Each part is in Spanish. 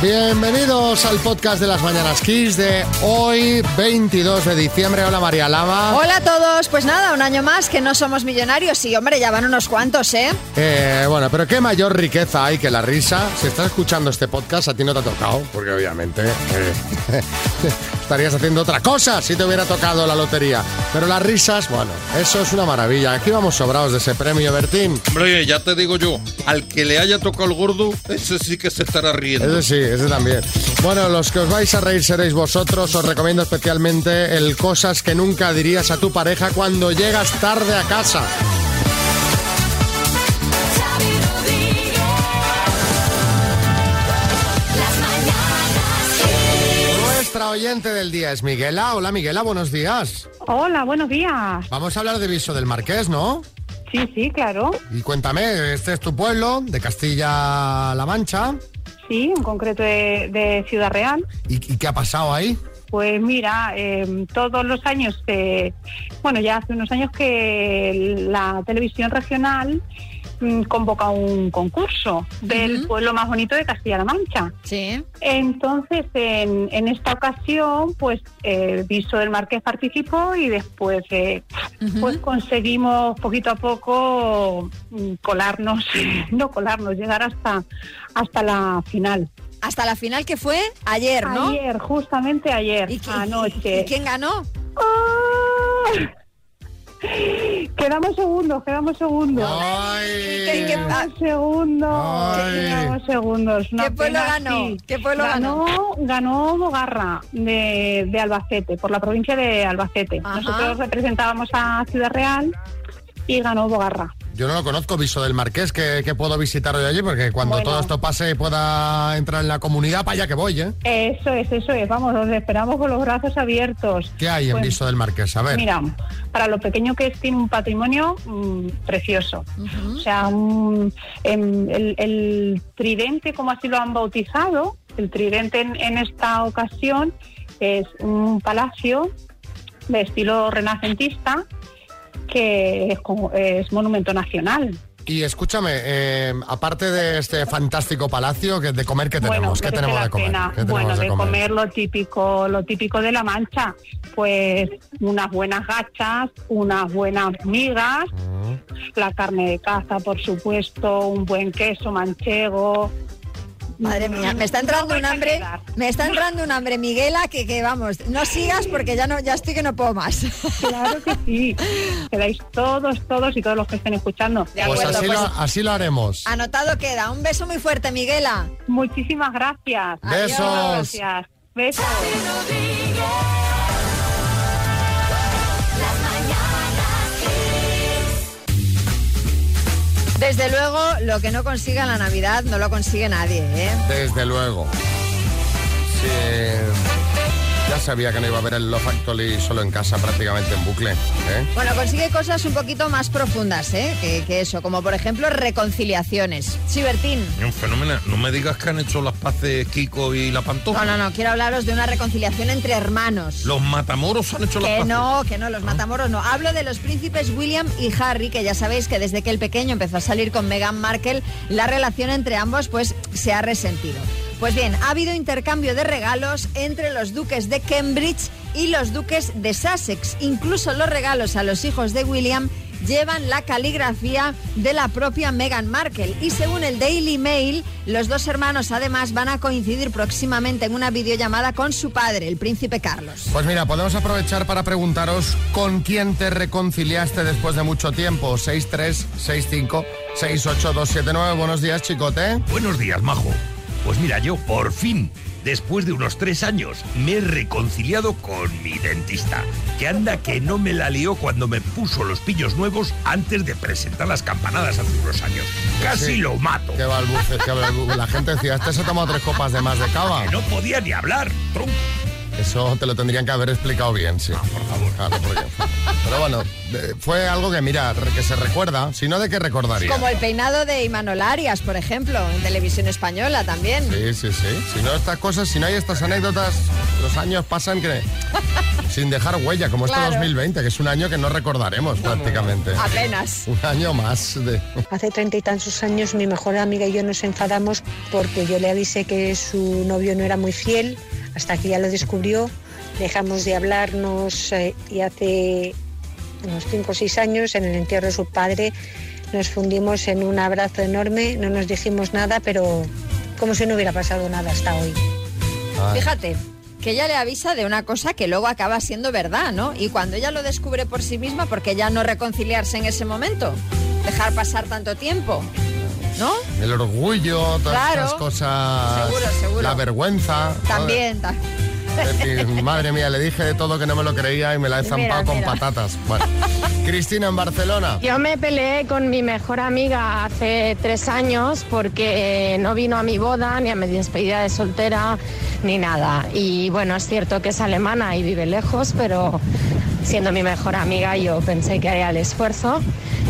Bienvenidos al podcast de las Mañanas Kiss de hoy, 22 de diciembre. Hola María Lama. Hola a todos, pues nada, un año más que no somos millonarios. Sí, hombre, ya van unos cuantos, ¿eh? Eh, bueno, pero qué mayor riqueza hay que la risa. Si estás escuchando este podcast, a ti no te ha tocado, porque obviamente eh, estarías haciendo otra cosa si te hubiera tocado la lotería. Pero las risas, bueno, eso es una maravilla. Aquí vamos sobrados de ese premio, Bertín. Hombre, ya te digo yo, al que le haya tocado el gordo, ese sí que se estará riendo. Ese sí, ese también. Bueno, los que os vais a reír seréis vosotros. Os recomiendo especialmente el cosas que nunca dirías a tu pareja cuando llegas tarde a casa. Nuestra oyente del día es Miguela. Hola Miguela, buenos días. Hola, buenos días. Vamos a hablar de Viso del Marqués, ¿no? Sí, sí, claro. Y cuéntame, este es tu pueblo, de Castilla-La Mancha. Sí, en concreto de, de Ciudad Real. ¿Y, y qué ha pasado ahí? Pues mira, eh, todos los años, que, bueno, ya hace unos años que la televisión regional convoca un concurso del pueblo más bonito de Castilla-La Mancha. Sí. Entonces, en, en esta ocasión, pues eh, Viso del Marqués participó y después eh, pues conseguimos poquito a poco mm, colarnos, no colarnos, llegar hasta, hasta la final. Hasta la final que fue ayer, ¿no? Ayer, justamente ayer, ¿Y, qui- anoche. y quién ganó? Quedamos segundos, quedamos segundos. ¡Ay! ¿Qué- qué- ah, Quedamos segundos, Ay. quedamos segundos. Una ¿Qué pueblo ganó? sí. ¿Qué pueblo ganó? Ganó Bogarra de, de Albacete, por la provincia de Albacete. Ajá. Nosotros representábamos a Ciudad Real y ganó Bogarra. Yo no lo conozco, Viso del Marqués, que, que puedo visitar hoy allí, porque cuando Bueno. todo esto pase y pueda entrar en la comunidad, para allá que voy, ¿eh? Eso es, eso es. Vamos, los esperamos con los brazos abiertos. ¿Qué hay en Pues, Viso del Marqués? A ver. Mira, para lo pequeño que es, tiene un patrimonio mm, precioso. O sea, un- em, el, el tridente, como así lo han bautizado, el tridente en, en esta ocasión es un palacio de estilo renacentista que es, es monumento nacional. Y escúchame, eh, aparte de este fantástico palacio, que de comer, ¿qué Bueno, tenemos? ¿Qué merece tenemos de comer? ¿Qué tenemos Bueno, de de comer lo típico, lo típico de la Mancha, pues unas buenas gachas, unas buenas migas, Mm. la carne de caza, por supuesto, un buen queso manchego. Madre mía, me está entrando No un hambre, me está entrando un hambre, Miguela, que, que vamos, no sigas porque ya no, ya estoy que no puedo más. Claro que sí. Quedáis todos, todos y todos los que estén escuchando. De Pues acuerdo, así, pues- lo, así lo haremos. Anotado queda. Un beso muy fuerte, Miguela. Muchísimas gracias. Besos. Gracias. Besos. Desde luego, lo que no consiga la Navidad no lo consigue nadie, ¿eh? Desde luego. Sí, ya sabía que no iba a ver el Love Actually solo en casa, prácticamente en bucle. ¿eh? Bueno, consigue cosas un poquito más profundas, ¿eh? Que, que eso, como por ejemplo reconciliaciones. Sí, Bertín. Un fenómeno. No me digas que han hecho las paces Kiko y la Pantoja. No, no, no, quiero hablaros de una reconciliación entre hermanos. Los matamoros han hecho las Que paces. no, que no, los matamoros no. Hablo de los príncipes William y Harry, que ya sabéis que desde que el pequeño empezó a salir con Meghan Markle, la relación entre ambos pues se ha resentido. Pues bien, ha habido intercambio de regalos entre los duques de Cambridge y los duques de Sussex. Incluso los regalos a los hijos de William llevan la caligrafía de la propia Meghan Markle. Y según el Daily Mail, los dos hermanos además van a coincidir próximamente en una videollamada con su padre, el príncipe Carlos. Pues mira, podemos aprovechar para preguntaros con quién te reconciliaste después de mucho tiempo. 636568279. Buenos días, chicote. Buenos días, Majo. Pues mira, yo por fin, después de unos tres años, me he reconciliado con mi dentista. Que anda que no me la lió cuando me puso los pillos nuevos antes de presentar las campanadas hace unos años. Casi Sí. lo mato. Qué balbuces, qué balbu- La gente decía, este se ha tomado tres copas de más de cava. Que no podía ni hablar, tronco. Eso te lo tendrían que haber explicado bien, sí. por favor. Claro, porque- Pero bueno, fue algo que, mira, que se recuerda. Si no, ¿de qué recordaría? Como el peinado de Imanol Arias, por ejemplo, en televisión española también. Sí, sí, sí. Si no estas cosas, si no hay estas anécdotas, los años pasan que... sin dejar huella, como Claro. este 2020, que es un año que no recordaremos prácticamente. Apenas. Un año más de... Hace treinta y tantos años mi mejor amiga y yo nos enfadamos porque yo le avisé que su novio no era muy fiel, hasta que ya lo descubrió, dejamos de hablarnos eh, y hace unos cinco o seis años en el entierro de su padre nos fundimos en un abrazo enorme, no nos dijimos nada, pero como si no hubiera pasado nada hasta hoy. Ay. Fíjate, que ella le avisa de una cosa que luego acaba siendo verdad, ¿no? Y cuando ella lo descubre por sí misma, ¿por qué ya no reconciliarse en ese momento? Dejar pasar tanto tiempo, ¿no? El orgullo, todas Claro. estas cosas. Seguro, seguro. La vergüenza. También. ta- Es decir, madre mía, le dije de todo que no me lo creía y me la he Mira, zampado con mira. patatas. Bueno. Cristina en Barcelona. Yo me peleé con mi mejor amiga hace tres años porque no vino a mi boda, ni a mi despedida de soltera, ni nada. Y bueno, es cierto que es alemana y vive lejos, pero siendo mi mejor amiga yo pensé que haría el esfuerzo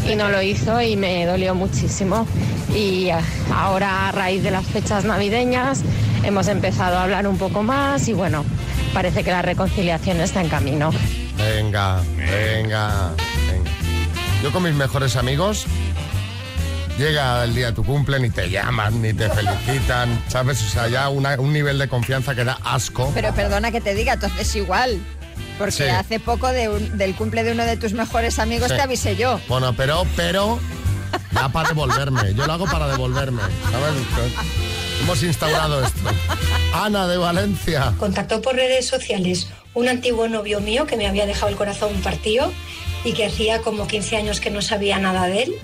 y no lo hizo y me dolió muchísimo. Y ah, ahora a raíz de las fechas navideñas hemos empezado a hablar un poco más y bueno, parece que la reconciliación está en camino. Venga, venga, venga. Yo con mis mejores amigos, llega el día de tu cumple, ni te llaman, ni te felicitan, ¿sabes? O sea, ya una- un nivel de confianza que da asco. Pero perdona que te diga, entonces igual. Porque Sí. hace poco de un- del cumple de uno de tus mejores amigos Sí. te avisé yo. Bueno, pero, pero, ya para devolverme. Yo lo hago para devolverme. Hemos instaurado esto. Ana de Valencia. Contactó por redes sociales un antiguo novio mío que me había dejado el corazón partido y que hacía como 15 años que no sabía nada de él.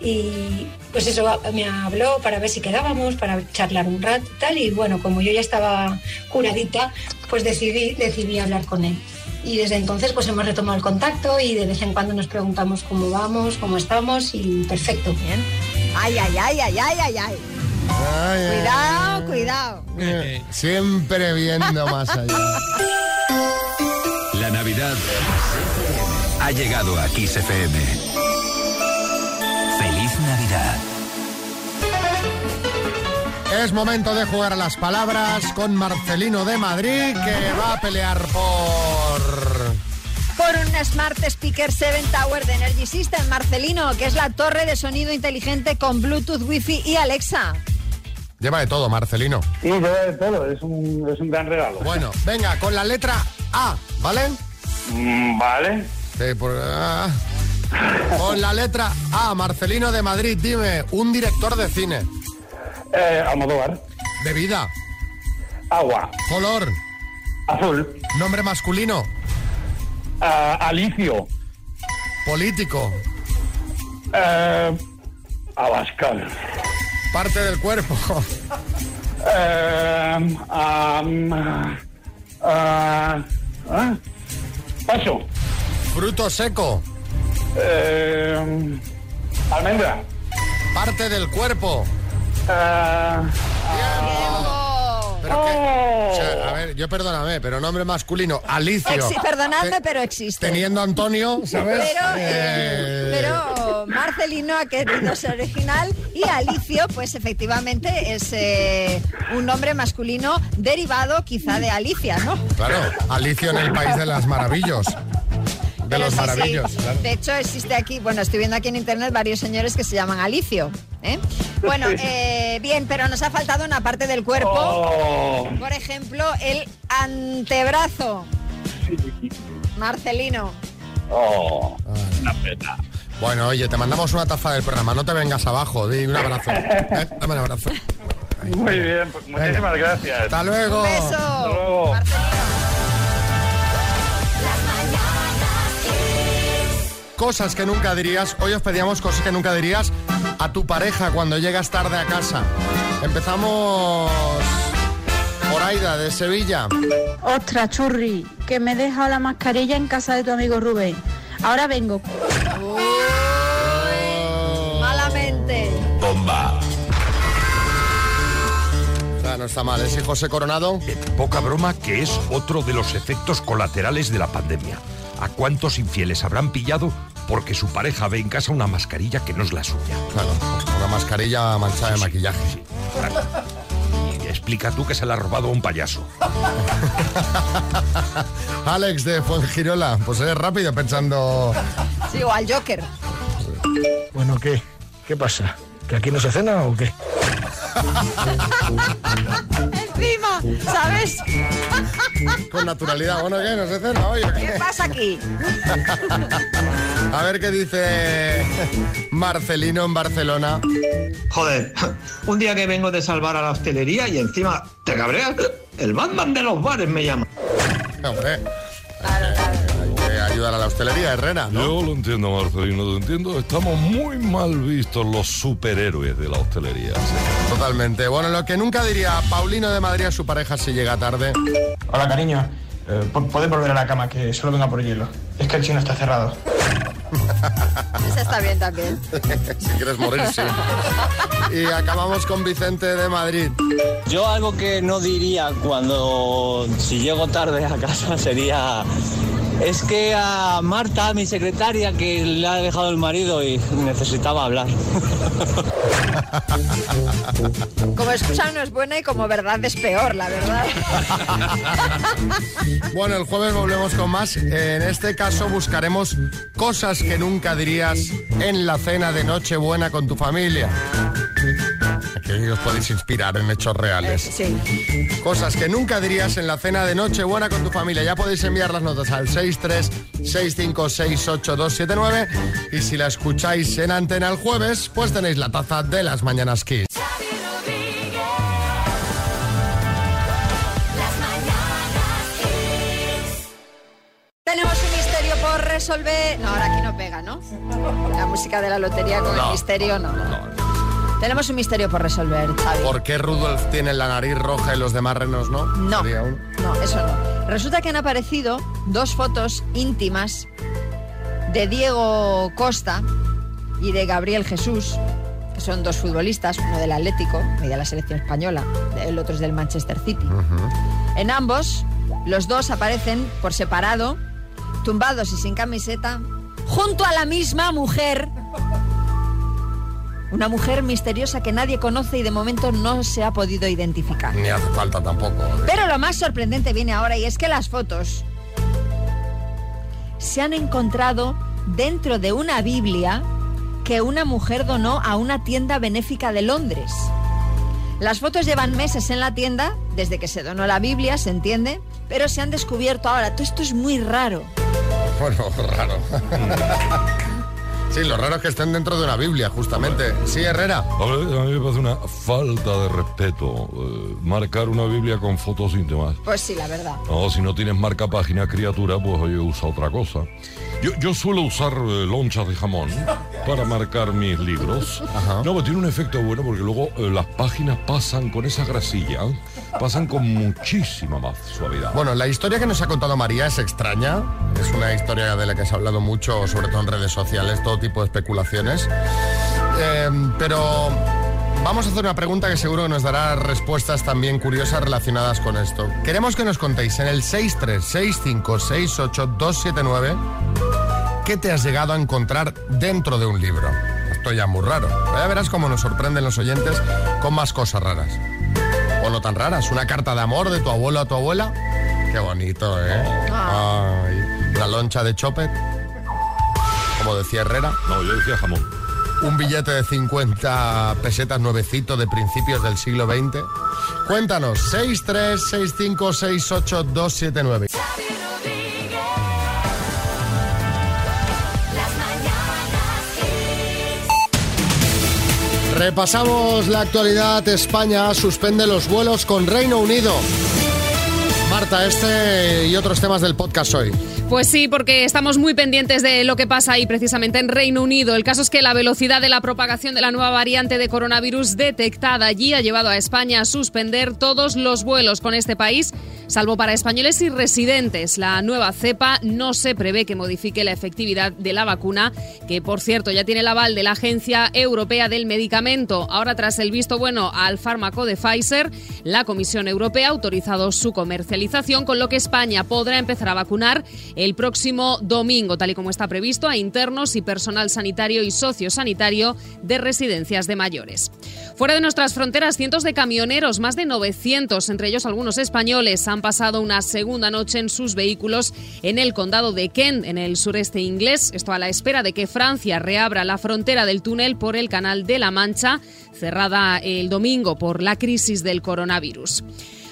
Y pues eso, me habló para ver si quedábamos, para charlar un rato y tal. Y bueno, como yo ya estaba curadita, pues decidí, decidí hablar con él. Y desde entonces pues hemos retomado el contacto y de vez en cuando nos preguntamos cómo vamos, cómo estamos y perfecto. Bien. Ay, ay, ay, ay, ay, ay, ay. Ay, ay, Cuidado, cuidado. ay. Siempre viendo más allá. La Navidad ha llegado a Kiss FM. ¡Feliz Navidad! Es momento de jugar a las palabras con Marcelino de Madrid, que va a pelear por... Por un Smart Speaker 7 Tower de Energy System, Marcelino, que es la torre de sonido inteligente con Bluetooth, Wi-Fi y Alexa. Lleva de todo, Marcelino. Sí, yo de todo, es un, es un gran regalo. Bueno, venga, con la letra A, ¿vale? Mm, vale. Sí, por- ah. Con la letra A, Marcelino de Madrid, dime, un director de cine. Eh, Almodóvar. Bebida, Agua. color, Azul. nombre masculino, Alicio. político, Eh, Abascal. parte del cuerpo, Eh, ah, paso. fruto seco, Eh, almendra. parte del cuerpo. Ah, Pero que- Oh. o sea, a ver, yo perdóname, pero nombre masculino, Alicio. Exi- perdonadme, pero existe. Teniendo Antonio, ¿sabes? Pero, Eh, pero Marcelino ha querido ser original y Alicio, pues efectivamente es eh, un nombre masculino derivado quizá de Alicia, ¿no? Claro, Alicio en el País de las Maravillos. De los sí, sí. maravillos, claro. De hecho, existe aquí, bueno, estoy viendo aquí en internet varios señores que se llaman Alicio. ¿eh? Bueno, eh, bien, pero nos ha faltado una parte del cuerpo. oh, Por ejemplo, el antebrazo. Marcelino. oh, una pena. Bueno, oye, te mandamos una taza del programa, no te vengas abajo, di un abrazo. ¿Eh? Dame un abrazo. Muy bien, pues muchísimas gracias. Hasta luego. Un beso. Hasta luego. Marcelino. Cosas que nunca dirías, hoy os pedíamos cosas que nunca dirías a tu pareja cuando llegas tarde a casa. Empezamos por Aida, de Sevilla. Ostras, churri, que me he dejado la mascarilla en casa de tu amigo Rubén. Ahora vengo. Malamente. ¡Bomba! O sea, no está mal, ¿eh? Sí, José Coronado. Eh, Poca broma que es otro de los efectos colaterales de la pandemia. ¿A cuántos infieles habrán pillado porque su pareja ve en casa una mascarilla que no es la suya? Claro, una mascarilla manchada de maquillaje. Claro. Y explica tú que se la ha robado a un payaso. Alex de Fuengirola, pues eres rápido pensando... Sí, o al Joker. Bueno, ¿qué? ¿Qué pasa? ¿Que aquí no se cena o qué? Encima, ¿sabes? Con naturalidad. Bueno, ¿qué? ¿No se cena hoy? o ¿Qué qué? pasa aquí? A ver qué dice Marcelino en Barcelona. Joder, un día que vengo de salvar a la hostelería y encima te cabreas. El Batman de los bares me llama. Hombre, la hostelería, Herrera, ¿no? Yo lo entiendo, Marcelino, lo entiendo. Estamos muy mal vistos los superhéroes de la hostelería. sí. Totalmente. Bueno, lo que nunca diría Paulino de Madrid a su pareja si llega tarde. Hola, cariño. Eh, pu- ¿Puedes volver a la cama? Que solo venga por hielo. Es que el chino está cerrado. Esa está bien también. si quieres morir, sí. Y acabamos con Vicente de Madrid. Yo algo que no diría cuando si llego tarde a casa sería es que a Marta, mi secretaria, que le ha dejado el marido y necesitaba hablar. Como excusa no es buena y como verdad es peor, la verdad. Bueno, el jueves volvemos con más. En este caso buscaremos cosas que nunca dirías en la cena de Nochebuena con tu familia. Aquí os podéis inspirar en hechos reales. Sí. Cosas que nunca dirías en la cena de Nochebuena con tu familia. Ya podéis enviar las notas al 636568279 y si la escucháis en antena el jueves, pues tenéis la taza de las mañanas Kiss. Tenemos un misterio por resolver. No, ahora aquí no pega, ¿no? La música de la lotería con el No. misterio no. Tenemos un misterio por resolver, Xavi. ¿Por qué Rudolf tiene la nariz roja y los demás renos no? No. No, eso no. Resulta que han aparecido dos fotos íntimas de Diego Costa y de Gabriel Jesús, que son dos futbolistas, uno del Atlético y de la selección española, el otro es del Manchester City. En ambos, los dos aparecen por separado, tumbados y sin camiseta, junto a la misma mujer. Una mujer misteriosa que nadie conoce y de momento no se ha podido identificar. Ni hace falta tampoco. Pero lo más sorprendente viene ahora y es que las fotos se han encontrado dentro de una Biblia que una mujer donó a una tienda benéfica de Londres. Las fotos llevan meses en la tienda, desde que se donó la Biblia, se entiende, pero se han descubierto ahora. Todo esto es muy raro. Bueno, raro. Sí, lo raro es que estén dentro de una Biblia, justamente. Sí, Herrera. A ver, a mí me parece una falta de respeto eh, marcar una Biblia con fotos íntimas. Pues sí, la verdad. No, si no tienes marca página criatura, pues oye, usa otra cosa. Yo, yo suelo usar eh, lonchas de jamón para marcar mis libros. No, pero tiene un efecto bueno porque luego eh, las páginas pasan con esa grasilla, pasan con muchísima más suavidad. Bueno, la historia que nos ha contado María es extraña. Es una historia de la que se ha hablado mucho, sobre todo en redes sociales, todo tipo de especulaciones. Eh, pero vamos a hacer una pregunta que seguro que nos dará respuestas también curiosas relacionadas con esto. Queremos que nos contéis en el 636568279 qué te has llegado a encontrar dentro de un libro. Esto ya muy raro. Ya verás cómo nos sorprenden los oyentes con más cosas raras. O no tan raras. Una carta de amor de tu abuelo a tu abuela. Qué bonito, ¿eh? Ay, una loncha de chopet. Como decía Herrera. No, yo decía jamón. Un billete de 50 pesetas nuevecito de principios del siglo XX. Cuéntanos, 636568279. Repasamos la actualidad. España suspende los vuelos con Reino Unido. Marta, este y otros temas del podcast hoy. Pues sí, porque estamos muy pendientes de lo que pasa ahí precisamente en Reino Unido. El caso es que la velocidad de la propagación de la nueva variante de coronavirus detectada allí ha llevado a España a suspender todos los vuelos con este país, salvo para españoles y residentes. La nueva cepa no se prevé que modifique la efectividad de la vacuna, que por cierto ya tiene el aval de la Agencia Europea del Medicamento. Ahora, tras el visto bueno al fármaco de Pfizer, la Comisión Europea ha autorizado su comercialización, con lo que España podrá empezar a vacunar el próximo domingo, tal y como está previsto, a internos y personal sanitario y sociosanitario de residencias de mayores. Fuera de nuestras fronteras, cientos de camioneros, más de 900, entre ellos algunos españoles, han pasado una segunda noche en sus vehículos en el condado de Kent, en el sureste inglés. Esto a la espera de que Francia reabra la frontera del túnel por el Canal de la Mancha, cerrada el domingo por la crisis del coronavirus.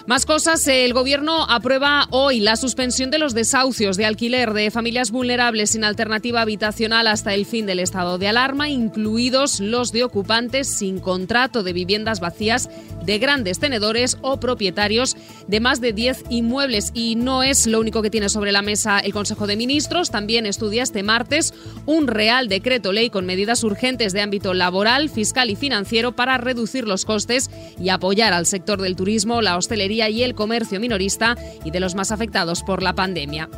Más cosas, el Gobierno aprueba hoy la suspensión de los desahucios de alquiler de familias vulnerables sin alternativa habitacional hasta el fin del estado de alarma, incluidos los de ocupantes sin contrato de viviendas vacías de grandes tenedores o propietarios de más de 10 inmuebles. Y no es lo único que tiene sobre la mesa el Consejo de Ministros, también estudia este martes un Real Decreto Ley con medidas urgentes de ámbito laboral, fiscal y financiero para reducir los costes y apoyar al sector del turismo, la hostelería y el comercio minorista y de los más afectados por la pandemia.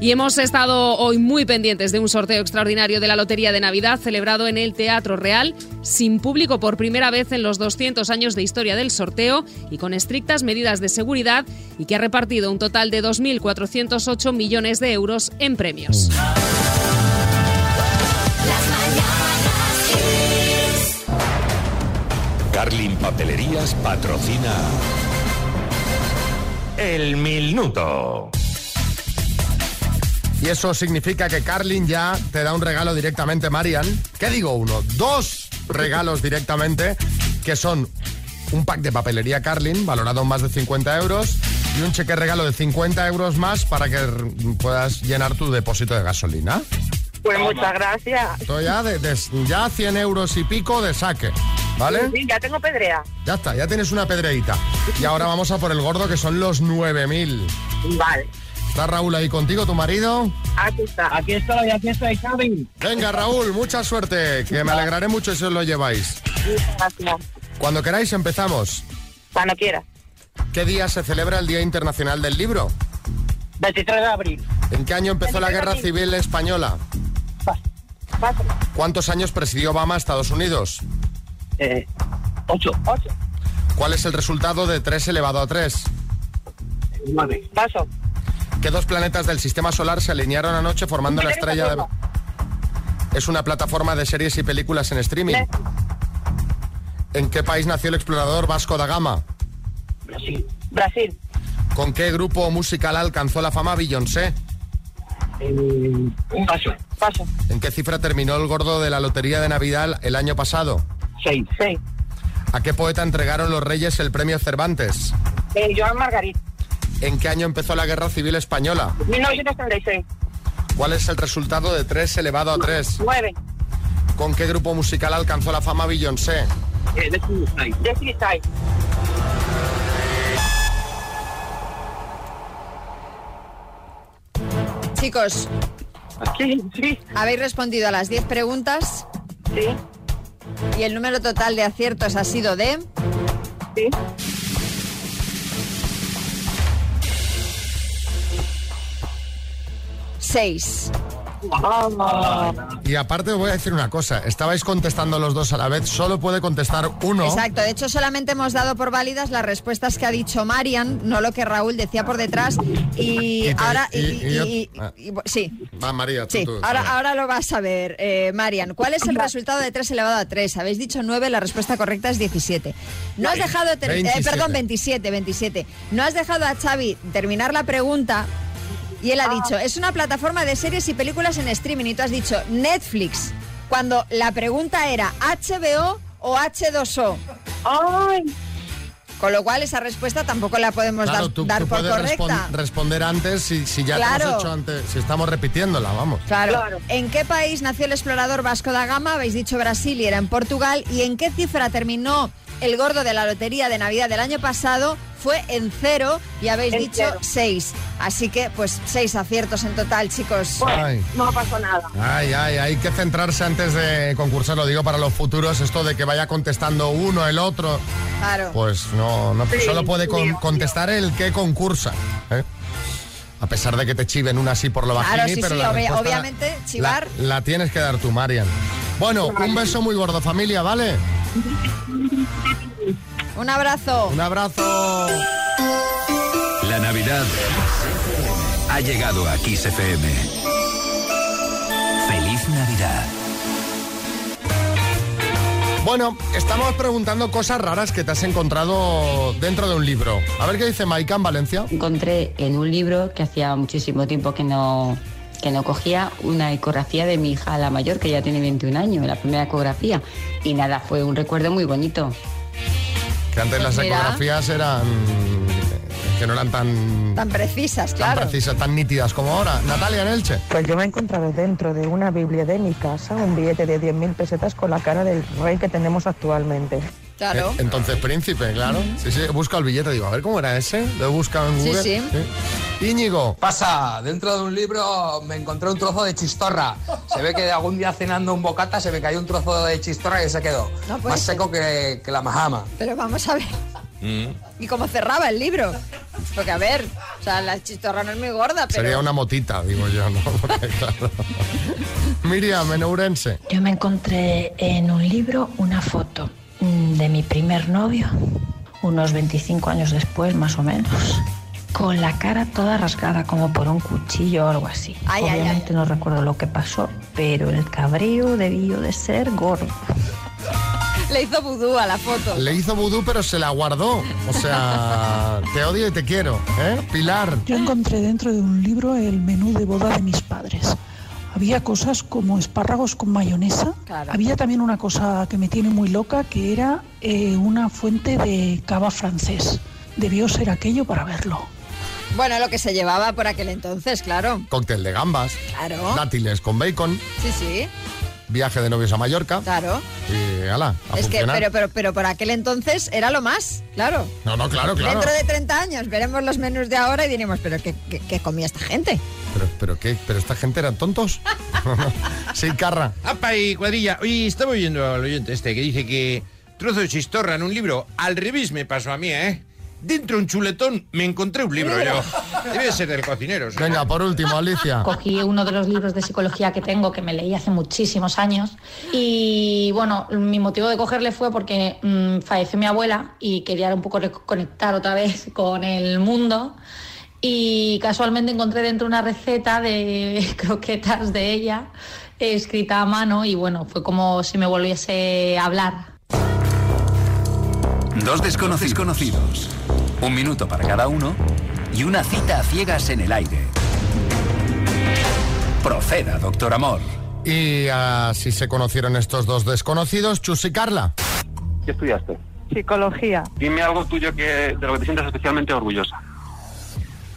Y hemos estado hoy muy pendientes de un sorteo extraordinario de la Lotería de Navidad celebrado en el Teatro Real, sin público por primera vez en los 200 años de historia del sorteo y con estrictas medidas de seguridad y que ha repartido un total de 2.408 millones de euros en premios. Carlin Papelerías patrocina El Minuto. Y eso significa que Carlin ya te da un regalo directamente, Marian. ¿Qué digo uno? Dos regalos directamente, que son un pack de papelería Carlin, valorado en más de 50 euros, y un cheque regalo de 50 euros más para que puedas llenar tu depósito de gasolina. Pues muchas gracias. Esto ya, de, de- ya 100 euros y pico de saque, ¿vale? Sí, ya tengo pedrea. Ya está, ya tienes una pedreita. Y ahora vamos a por el gordo, que son los 9.000. Vale. ¿Está Raúl ahí contigo, tu marido? Aquí está. Aquí estoy, aquí estoy, Xavi. Venga, Raúl, mucha suerte, que me alegraré mucho si os lo lleváis. Gracias. Cuando queráis empezamos. Cuando quiera. ¿Qué día se celebra el Día Internacional del Libro? 23 de abril. ¿En qué año empezó la Guerra Civil Española? ¿Cuántos años presidió Obama a Estados Unidos? Eh, 8. ¿Cuál es el resultado de 3 elevado a 3? 9. Paso. ¿Qué dos planetas del sistema solar se alinearon anoche formando la estrella de... Es una plataforma de series y películas en streaming. ¿En qué país nació el explorador Vasco da Gama? Brasil. Brasil. ¿Con qué grupo musical alcanzó la fama Beyoncé? un paso. Paso. ¿En qué cifra terminó el gordo de la Lotería de Navidad el año pasado? 6. 6. ¿A qué poeta entregaron los reyes el premio Cervantes? Eh, Joan Margarit. ¿En qué año empezó la Guerra Civil Española? 1936. ¿Cuál es el resultado de 3 elevado a 3? 9. ¿Con qué grupo musical alcanzó la fama Beyoncé? Eh. Chicos, Sí, sí. habéis respondido a las 10 preguntas. Sí. Y el número total de aciertos ha sido de... Sí. Seis. Y aparte os voy a decir una cosa, estabais contestando los dos a la vez, solo puede contestar uno. Exacto, de hecho solamente hemos dado por válidas las respuestas que ha dicho Marian, no lo que Raúl decía por detrás. Y, Y te- ahora... y- y- y yo- y- ah. y- sí, Va, María, tú, Sí, tú, ahora, ahora lo vas a ver, eh, Marian. ¿Cuál es el resultado de 3 elevado a 3? Habéis dicho 9, la respuesta correcta es 17. No has dejado, eh, 27. perdón, 27, 27. No has dejado a Xavi terminar la pregunta y él ha dicho, es una plataforma de series y películas en streaming y tú has dicho Netflix, cuando la pregunta era HBO o H2O. Con lo cual esa respuesta tampoco la podemos Claro, dar, tú, dar tú por puedes correcta. respon- responder antes si, si ya te Claro. hemos hecho antes, si estamos repitiéndola, vamos. Claro. ¿En qué país nació el explorador Vasco da Gama? Habéis dicho Brasil y era en Portugal. ¿Y en qué cifra terminó el gordo de la lotería de Navidad del año pasado? Fue en cero y habéis En dicho cero. seis. Así que, pues, seis aciertos en total, chicos. Ay. No pasó nada. Ay, ay, hay que centrarse antes de concursar, lo digo para los futuros, esto de que vaya contestando uno, el otro, Claro. pues no, no Sí, solo puede con- contestar el que concursa. ¿eh? A pesar de que te chiven una así por lo Claro, bajini, sí, pero sí, la obvia- obviamente, la- chivar. La, tienes que dar tú, Marian. Bueno, un beso muy gordo, familia, ¿vale? Un abrazo. Un abrazo. La Navidad ha llegado a Kiss FM. Feliz Navidad. Bueno, estamos preguntando cosas raras que te has encontrado dentro de un libro. A ver qué dice Maika en Valencia. Encontré en un libro que hacía muchísimo tiempo que no, que no cogía una ecografía de mi hija la mayor, que ya tiene 21 años, la primera ecografía. Y nada, fue un recuerdo muy bonito. Que antes Pues las mira. ecografías eran. que no eran tan. Tan precisas, tan claro. precisas, tan nítidas como ahora. Natalia en Elche. Pues yo me he encontrado dentro de una Biblia de mi casa un billete de 10.000 pesetas con la cara del rey que tenemos actualmente. Claro. Eh, Entonces, príncipe, claro. Sí, sí, busca el billete. Digo, a ver cómo era ese. Lo he buscado en Sí, Google. sí. Íñigo. Pasa, dentro de un libro me encontré un trozo de chistorra. Se ve que algún día cenando un bocata se me cayó un trozo de chistorra y se quedó. No Más ser. seco que, que la majama. Pero vamos a ver. Mm. ¿Y cómo cerraba el libro? Porque, a ver, o sea, la chistorra no es muy gorda, pero... Sería una motita, digo yo, ¿no? Porque, claro. Miriam, en Ourense. Yo me encontré en un libro una foto de mi primer novio, unos 25 años después más o menos, con la cara toda rasgada como por un cuchillo o algo así. Ay, ay, Obviamente no recuerdo lo que pasó, pero el cabreo debió de ser gordo. Le hizo vudú a la foto. Le hizo vudú, pero se la guardó. O sea, te odio y te quiero, ¿eh? Pilar. Yo encontré dentro de un libro el menú de boda de mis padres. Había cosas como espárragos con mayonesa. Claro. Había también una cosa que me tiene muy loca, que era eh, una fuente de cava francés. Debió ser aquello para verlo. Bueno, lo que se llevaba por aquel entonces, claro. Cóctel de gambas. Claro. Dátiles con bacon. Sí, sí, Viaje de novios a Mallorca. claro. Y ala, a es que, pero, pero, pero por aquel entonces era lo más, claro. No, no, claro, claro. Dentro de 30 años veremos los menús de ahora y diremos, pero ¿qué, qué, qué comía esta gente? Pero, pero qué, pero esta gente eran tontos. sí, Carra. Apa y cuadrilla. Oye, estaba oyendo al oyente este que dice que trozo de chistorra en un libro. Al revés me pasó a mí, ¿eh? Dentro de un chuletón me encontré un libro yo. Debe ser del cocinero. sí. Venga, por último, Alicia. Cogí uno de los libros de psicología que tengo, que me leí hace muchísimos años. Y bueno, mi motivo de cogerle fue porque mm, falleció mi abuela y quería un poco reconectar otra vez con el mundo. Y casualmente encontré dentro una receta de croquetas de ella, eh, escrita a mano, y bueno, fue como si me volviese a hablar. Dos desconocidos conocidos. Un minuto para cada uno y una cita a ciegas en el aire. Proceda, doctor Amor. Y así se conocieron estos dos desconocidos, Chus y Carla. ¿Qué estudiaste? Psicología. Dime algo tuyo que, de lo que te sientas especialmente orgullosa.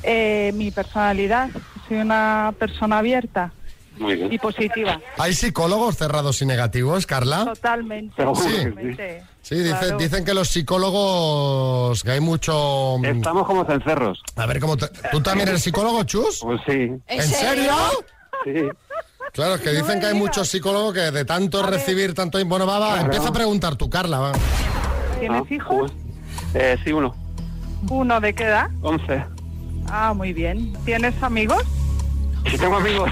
Eh, mi personalidad. Soy una persona abierta Muy bien. y positiva. ¿Hay psicólogos cerrados y negativos, Carla? Totalmente. Sí. totalmente. Sí, dicen, Claro. dicen que los psicólogos, que hay mucho... Estamos como cencerros. A ver, ¿cómo te- ¿tú también eres psicólogo, Chus? Pues sí. ¿En serio? Sí. Claro, es que dicen que hay muchos psicólogos que de tanto recibir tanto... Bueno, va, va, Claro. empieza a preguntar tú, Carla, va. ¿Tienes hijos? Eh, sí, uno. ¿Uno de qué edad? Once. Ah, muy bien. ¿Tienes amigos? Si tengo amigos.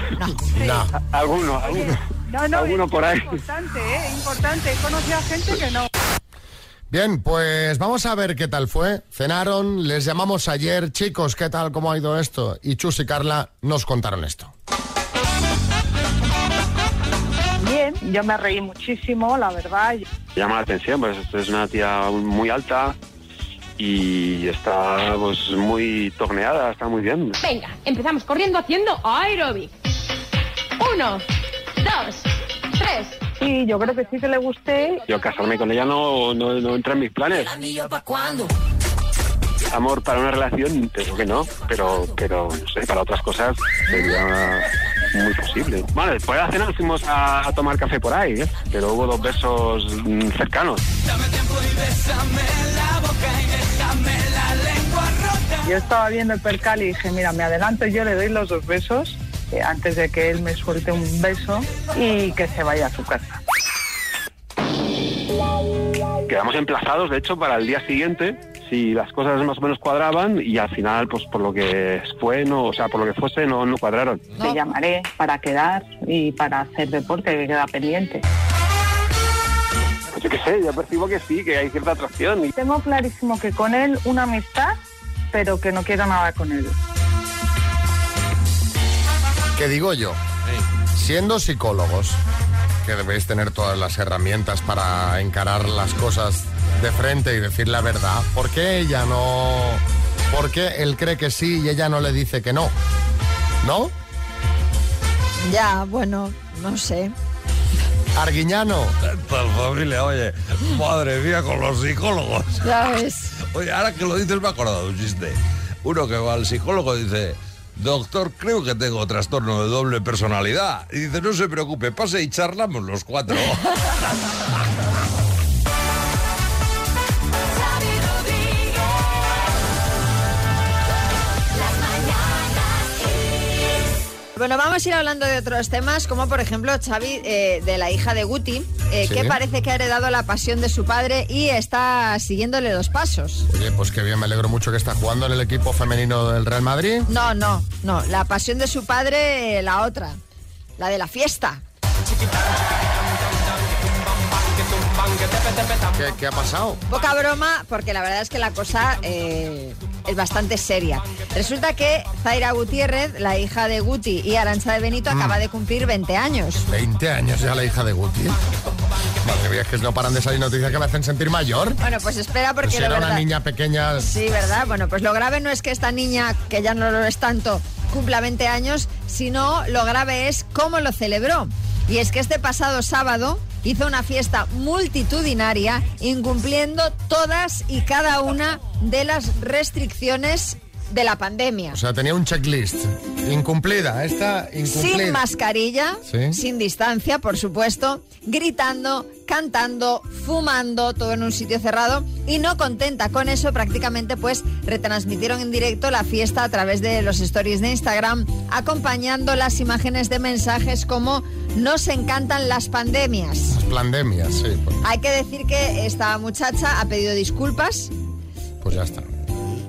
No. Alguno, alguno. No, no, Alguno es por ahí. importante, ¿eh? Importante. He conocido a gente que no. Bien, pues vamos a ver qué tal fue. Cenaron, les llamamos ayer. Chicos, ¿qué tal? ¿Cómo ha ido esto? Y Chus y Carla nos contaron esto. Bien, yo me reí muchísimo, la verdad. Llama la atención, pues es una tía muy alta y está pues muy torneada, está muy bien. Venga, empezamos corriendo haciendo aeróbic. Uno, dos, tres. Sí, yo creo que sí que le gusté. Yo casarme con ella no, no, no entra en mis planes. Amor para una relación, creo que no, pero, pero no sé, para otras cosas sería muy posible. Bueno, después de la cena fuimos a, a tomar café por ahí, ¿eh? pero hubo dos besos mm, cercanos. Yo estaba viendo el percal y dije, mira, me adelanto, yo le doy los dos besos eh, antes de que él me suelte un beso y que se vaya a su casa. Quedamos emplazados, de hecho, para el día siguiente, si las cosas más o menos cuadraban y al final, pues por lo que fue, no, o sea, por lo que fuese, no, no cuadraron. Te llamaré para quedar y para hacer deporte que queda pendiente. Pues yo qué sé, yo percibo que sí, que hay cierta atracción. Y... Tengo clarísimo que con él una amistad, pero que no quiero nada con él. ¿Qué digo yo? Siendo psicólogos, que debéis tener todas las herramientas para encarar las cosas de frente y decir la verdad. ¿Por qué ella no...? ¿Por qué él cree que sí y ella no le dice que no? ¿No? Ya, bueno, no sé. Arguiñano. Tal familia, oye, madre mía, con los psicólogos. Ya ves. Oye, ahora que lo dices me he acordado de un chiste. Uno que va al psicólogo y dice, doctor, creo que tengo trastorno de doble personalidad. Y dice, no se preocupe, pase y charlamos los cuatro. Bueno, vamos a ir hablando de otros temas, como por ejemplo Xavi, eh, de la hija de Guti, eh, Sí. que parece que ha heredado la pasión de su padre y está siguiéndole los pasos. Oye, pues qué bien, me alegro mucho que está jugando en el equipo femenino del Real Madrid. No, no, no, la pasión de su padre, eh, la otra, la de la fiesta. ¿Qué, qué ha pasado? Poca broma, porque la verdad es que la cosa eh, es bastante seria. Resulta que Zaira Gutiérrez, la hija de Guti y Arancha de Benito, Mm. acaba de cumplir 20 años. 20 años ya la hija de Guti. Madre mía, es que no paran de salir noticias que me hacen sentir mayor. Bueno, pues espera porque si de era una niña pequeña... Sí, ¿verdad? Bueno, pues lo grave no es que esta niña, que ya no lo es tanto, cumpla 20 años, sino lo grave es cómo lo celebró. Y es que este pasado sábado hizo una fiesta multitudinaria incumpliendo todas y cada una de las restricciones de la pandemia. O sea, tenía un checklist. Incumplida, esta incumplida. Sin mascarilla, Sí. sin distancia, por supuesto, gritando, cantando, fumando, todo en un sitio cerrado. Y no contenta con eso, prácticamente pues retransmitieron en directo la fiesta a través de los stories de Instagram, acompañando las imágenes de mensajes como nos encantan las pandemias. Las pandemias, sí. Pues, Hay que decir que esta muchacha ha pedido disculpas pues ya está.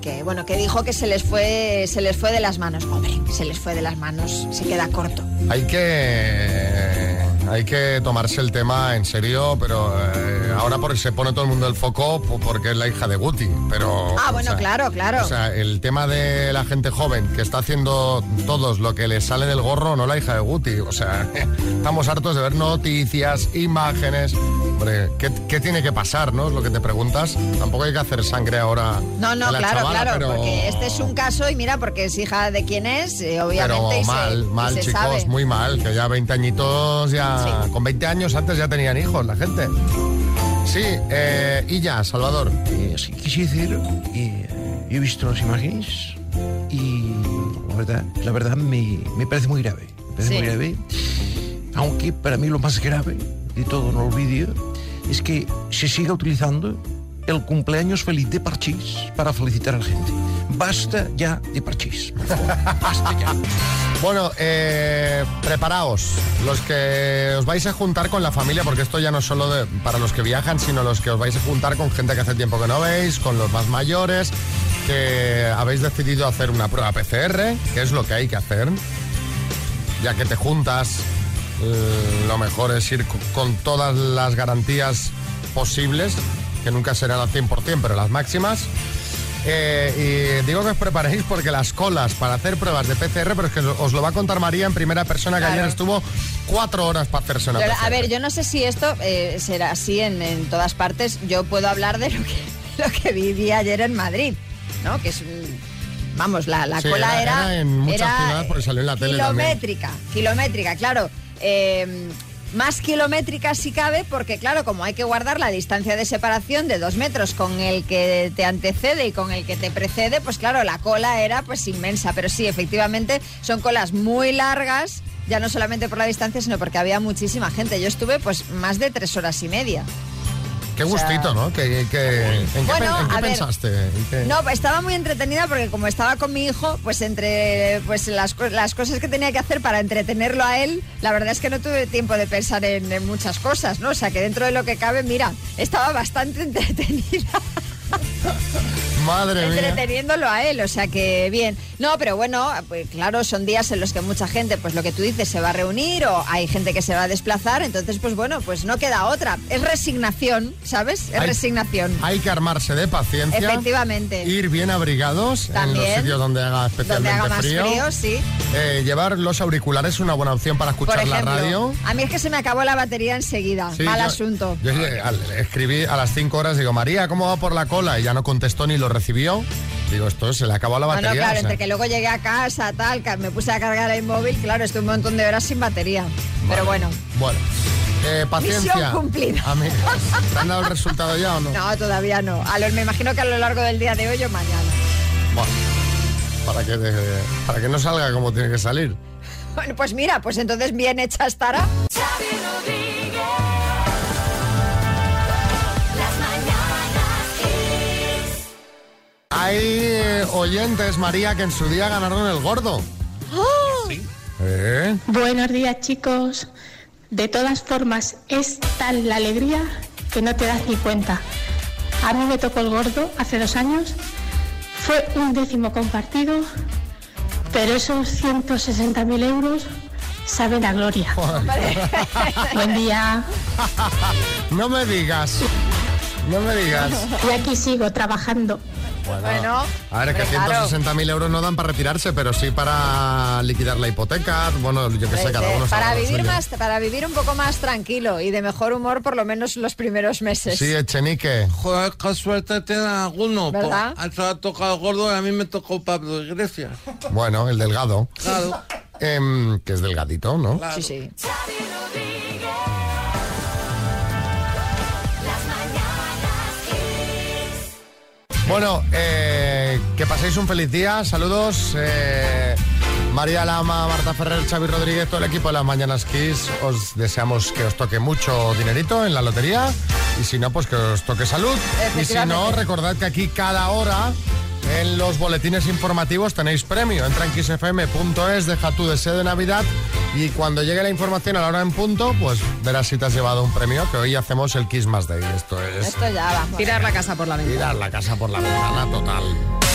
Que bueno que dijo que se les fue se les fue de las manos hombre se les fue de las manos se queda corto Hay que... Hay que tomarse el tema en serio, pero eh, ahora porque se pone todo el mundo el foco po- porque es la hija de Guti. Pero, Ah, o bueno, claro, claro. O sea, el tema de la gente joven que está haciendo todos lo que les sale del gorro, no la hija de Guti. O sea, estamos hartos de ver noticias, imágenes. Hombre, ¿qué, qué tiene que pasar, no? Es lo que te preguntas. Tampoco hay que hacer sangre ahora. no no a la claro chavala, claro pero- porque este es un caso y mira porque es hija de quién es eh, obviamente Pero y se- mal, y mal, se chicos, sabe. muy mal, que ya 20 añitos, ya. Sí. Con 20 años antes ya tenían hijos la gente. Sí, eh, y ya, Salvador. Eh, sí, quisiera decir, eh, yo he visto las imágenes y la verdad, la verdad me, me parece muy grave. Me parece Sí. muy grave. Aunque para mí lo más grave de todo el vídeo es que se siga utilizando el cumpleaños feliz de Parchís para felicitar a la gente. Basta ya de Parchís. Basta ya. Bueno, eh, preparaos, los que os vais a juntar con la familia, porque esto ya no es solo de- para los que viajan, sino los que os vais a juntar con gente que hace tiempo que no veis, con los más mayores, que habéis decidido hacer una prueba PCR, que es lo que hay que hacer, ya que te juntas, lo mejor es ir co- con todas las garantías posibles, que nunca serán al 100%, pero las máximas. Eh, y digo que os preparéis porque las colas para hacer pruebas de PCR, pero es que os lo va a contar María en primera persona, que Claro. ayer estuvo cuatro horas para hacerse una Pero, PCR. a ver yo no sé si esto eh, será así en, en todas partes yo puedo hablar de lo que lo que viví ayer en Madrid no que es vamos la, la Sí, cola era- era era en muchas era, ciudades porque salió en la tele también. kilométrica kilométrica claro Eh, más kilométrica si cabe, porque claro, como hay que guardar la distancia de separación de dos metros con el que te antecede y con el que te precede, pues claro, la cola era pues inmensa. Pero sí, efectivamente, son colas muy largas, ya no solamente por la distancia, sino porque había muchísima gente. Yo estuve pues más de tres horas y media. Qué o sea- gustito, ¿no? ¿Qué, qué- ¿En qué, Bueno, pen- en qué a ver. pensaste? ¿En qué- No, estaba muy entretenida porque como estaba con mi hijo, pues entre pues las, las cosas que tenía que hacer para entretenerlo a él, la verdad es que no tuve tiempo de pensar en, en muchas cosas, ¿no? O sea que dentro de lo que cabe, mira, estaba bastante entretenida Madre mía. entreteniéndolo a él, o sea que bien. No, pero bueno, pues claro, son días en los que mucha gente, pues lo que tú dices, se va a reunir o hay gente que se va a desplazar, entonces pues bueno, pues no queda otra. Es resignación, ¿sabes? Es Hay- resignación. Hay que armarse de paciencia. Efectivamente. Ir bien abrigados en los También. sitios donde haga Donde especialmente haga más frío. frío, sí. Eh, llevar los auriculares es una buena opción para escuchar la ejemplo, radio. a mí es que se me acabó la batería enseguida. Sí, Mal yo- asunto. Yo eh, escribí a las 5 horas, digo, María, ¿cómo va por la cola? Y ya no contestó ni lo recibió. Digo, esto se le acabó la batería. claro, o sea. entre que luego llegué a casa, tal, que me puse a cargar el móvil, claro, estuve un montón de horas sin batería. Pero bueno, Bueno, eh, paciencia. Misión cumplida. Amigas, ¿te han dado el resultado ya o no? no, todavía no. A lo- me imagino que a lo largo del día de hoy o mañana. Bueno, para que, de- para que no salga como tiene que salir. Bueno, pues mira, pues entonces bien hecha estará. Hay eh, oyentes, María, que en su día ganaron el gordo. ¿Eh? Buenos días chicos. De todas formas, es tal la alegría que no te das ni cuenta. A mí me tocó el gordo hace dos años. Fue un décimo compartido, pero esos 160.000 euros saben a gloria. Buen día. No me digas. No me digas. Y aquí sigo trabajando. Bueno, A ver, es que claro. 160.000 euros no dan para retirarse, pero sí para liquidar la hipoteca. Bueno, yo que sé, cada Eh, uno para sabe lo vivir más, para vivir un poco más tranquilo y de mejor humor por lo menos los primeros meses. Sí, Echenique. Joder, qué suerte tiene alguno. ¿Verdad? A eso ha tocado gordo y a mí me tocó Pablo Iglesias. Bueno, el delgado. Claro. Em, que es delgadito, ¿no? Sí, sí. Bueno, eh, que paséis un feliz día. Saludos. eh, María Lama, Marta Ferrer, Xavi Rodríguez, todo el equipo de las Mañanas Kiss. Os deseamos que os toque mucho dinerito en la lotería. Y si no, pues que os toque salud. Y si no, recordad que aquí cada hora en los boletines informativos tenéis premio. Entra en kissfm.es, deja tu deseo de Navidad y cuando llegue la información a la hora en punto, pues verás si te has llevado un premio, que hoy hacemos el Kiss Más Day. Esto es Esto ya va. Tirar la casa por la ventana. tirar la casa por la ventana total.